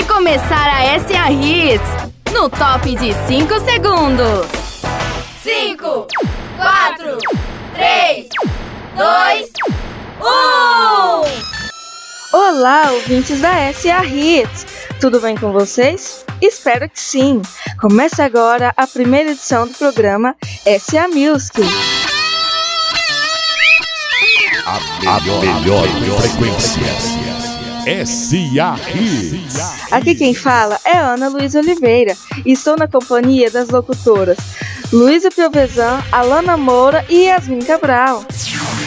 Vai começar a SA Hits no top de 5 segundos. 5, 4, 3, 2, 1. Olá, ouvintes da SA Hits. Tudo bem com vocês? Espero que sim. Começa agora a primeira edição do programa SA Music. A melhor, a melhor frequência. S.A. Hits. Aqui quem fala é Ana Luiz Oliveira e estou na companhia das locutoras Luísa Piovesan, Alana Moura e Yasmin Cabral.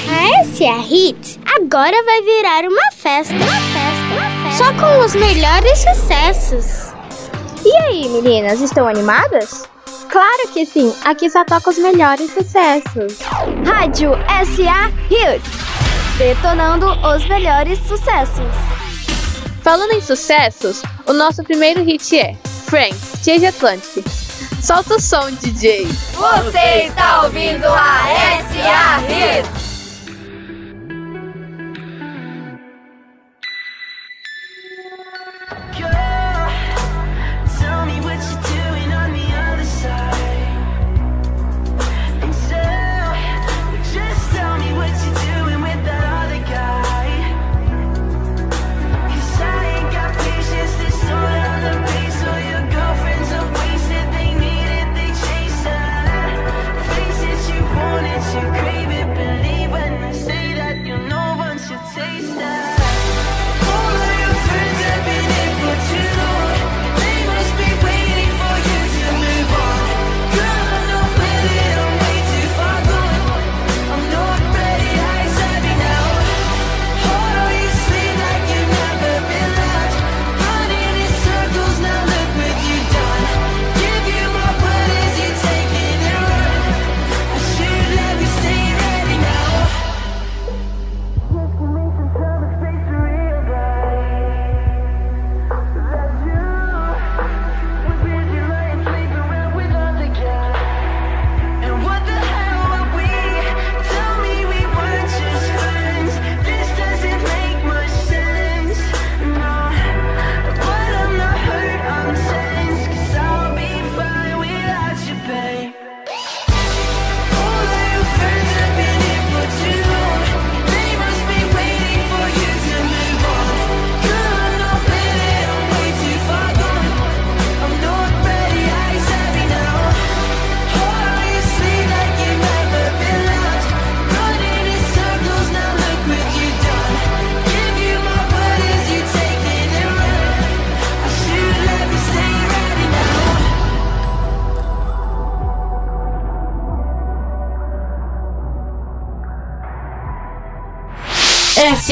A S.A. Hits agora vai virar uma festa, uma festa, uma festa. Só com os melhores sucessos. E aí, meninas, estão animadas? Claro que sim, aqui só toca os melhores sucessos. Rádio SA Hits, detonando os melhores sucessos. Falando em sucessos, o nosso primeiro hit é Friends, Jay de Atlantic. Solta o som, DJ! Você está ouvindo a S.A. Hits!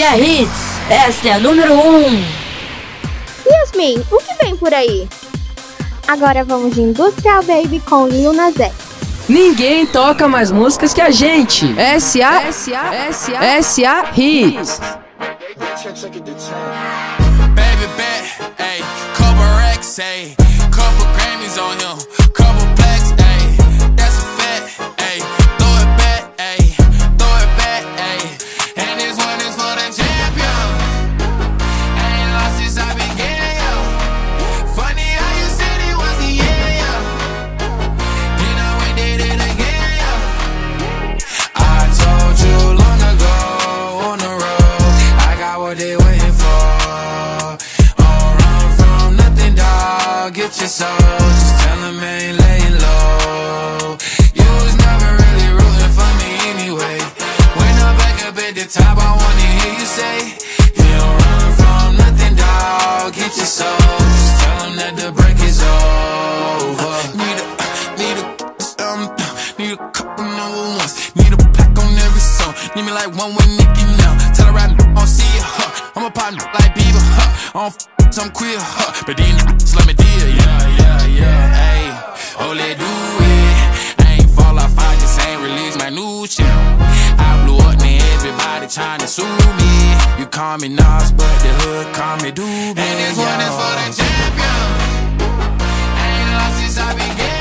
Notícia Hits, esta é a número 1. Um. Yasmin, o que vem por aí? Agora vamos de Industrial Baby com Lil Nas X. Ninguém toca mais músicas que a gente. S.A. S.A. S.A. S.A. Hits. Baby bet, ayy, couple racks, ayy, couple Grammys on him. sue me. You call me Nas, but the hood call me Doobie. And this one is for the champion. I ain't lost since I began.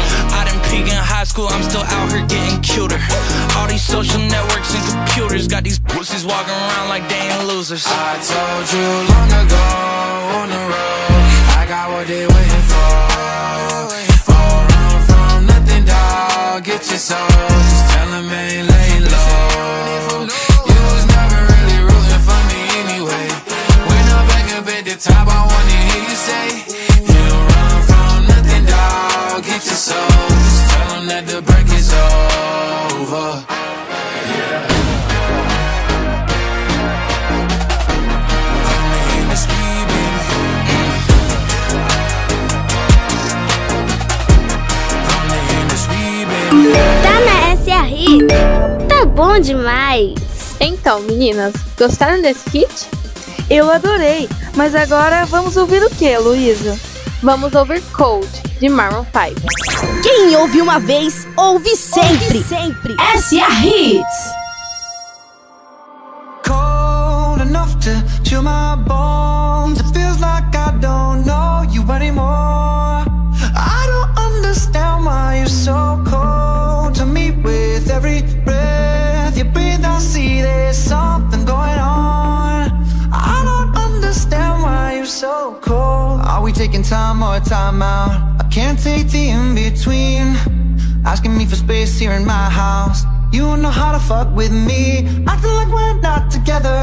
Peak in high school, I'm still out here getting cuter. All these social networks and computers got these pussies walking around like they ain't losers. I told you long ago on the road, I got what they waiting for. Don't run from nothing, dog. Get your soul, just tell them ain't laying low. You was never really rooting for me anyway. When I'm back up at the top, I demais. Então, meninas, gostaram desse hit? Eu adorei, mas agora vamos ouvir o que, Luísa? Vamos ouvir Cold, de Maroon 5. Quem ouve uma vez, ouve sempre. sempre. SA Hits. cold enough to chill my bones. Taking time or time out? I can't take the in between. Asking me for space here in my house. You don't know how to fuck with me. Acting like we're not together.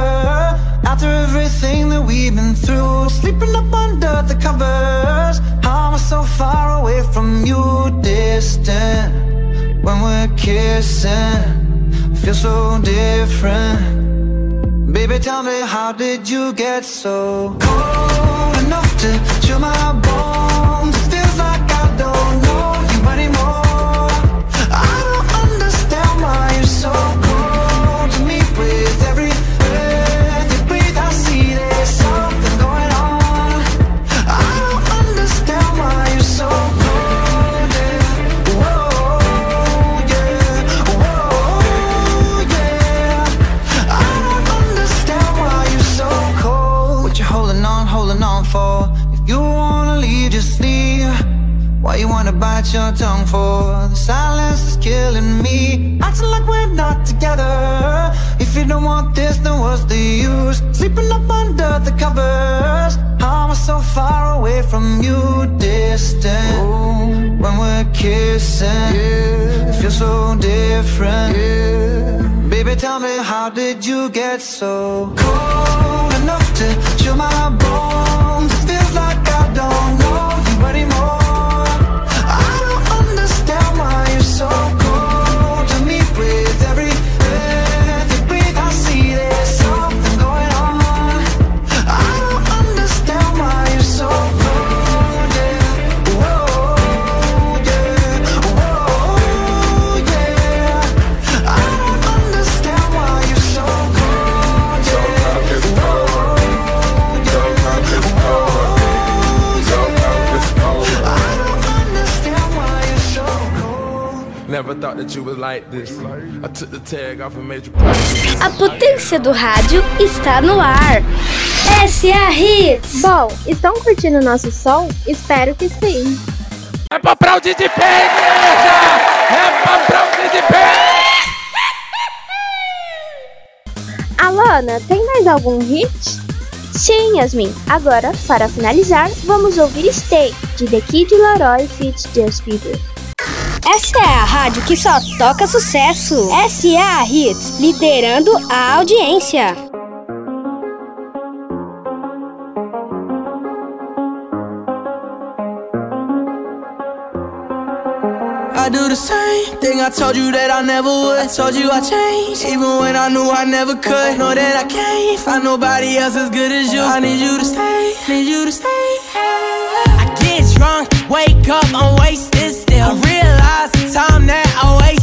After everything that we've been through. Sleeping up under the covers. How am I so far away from you? Distant. When we're kissing. Feel so different. Baby, tell me, how did you get so cold enough to chill my bones? Silence is killing me. Acting like we're not together. If you don't want this, then what's the use? Sleeping up under the covers. How am I so far away from you? Distant. When we're kissing, it feels so different. Baby, tell me, how did you get so cold enough to chill my bones? It feels like I don't know you anymore. A potência do rádio está no ar. SA Hits. Bom, estão curtindo o nosso som? Espero que sim. É pra aplaudir de pé, igreja! É pra aplaudir de pé! Alana, tem mais algum hit? Sim, Yasmin. Agora, para finalizar, vamos ouvir Stay, de The Kid Laroi feat. Just Bieber. Essa é a rádio que só toca sucesso. SA Hits, liderando a audiência. I do the same thing I told you that I never would. I told you I changed, even when I knew I never could. Know that I can't find nobody else as good as you. I need you to stay, need you to stay. I get drunk, wake up, I'm wasted still. I realize time that I wasted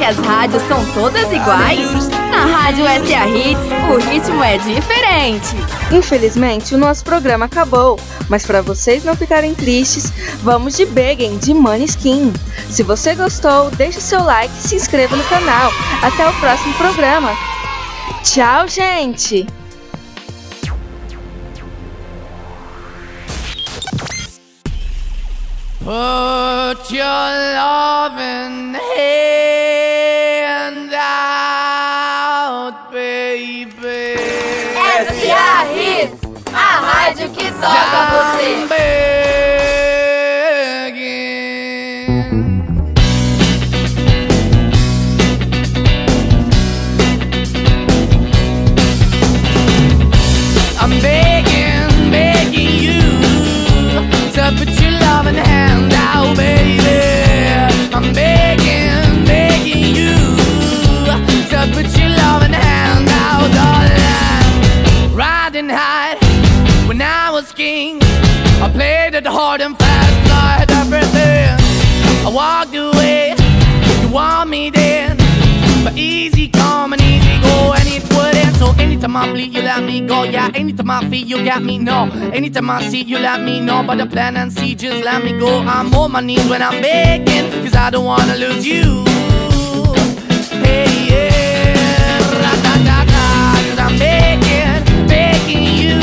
que as rádios são todas iguais? Na Rádio SA Hits, o ritmo é diferente. Infelizmente, o nosso programa acabou, mas para vocês não ficarem tristes, vamos de Begin de Maneskin. Se você gostou, deixe seu like e se inscreva no canal. Até o próximo programa. Tchau, gente! Put your loving ありが。Easy come and easy go, and it would end So anytime I bleed, you let me go. Yeah, anytime I feel, you got me. No, anytime I see, you let me know. But the plan and see, just let me go. I'm on my knees when I'm begging, cause I don't wanna lose you. Hey, yeah, ra-da-da-da, cause I'm begging, begging you.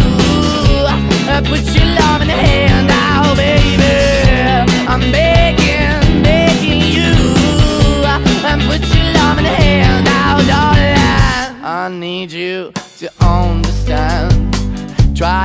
Uh, put your love in the hand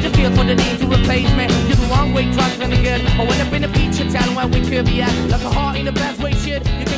Why the feel for the need to replace me? You're the wrong way, trying to good. I went up in a feature town where we could be at. Like a heart in the best way, shit.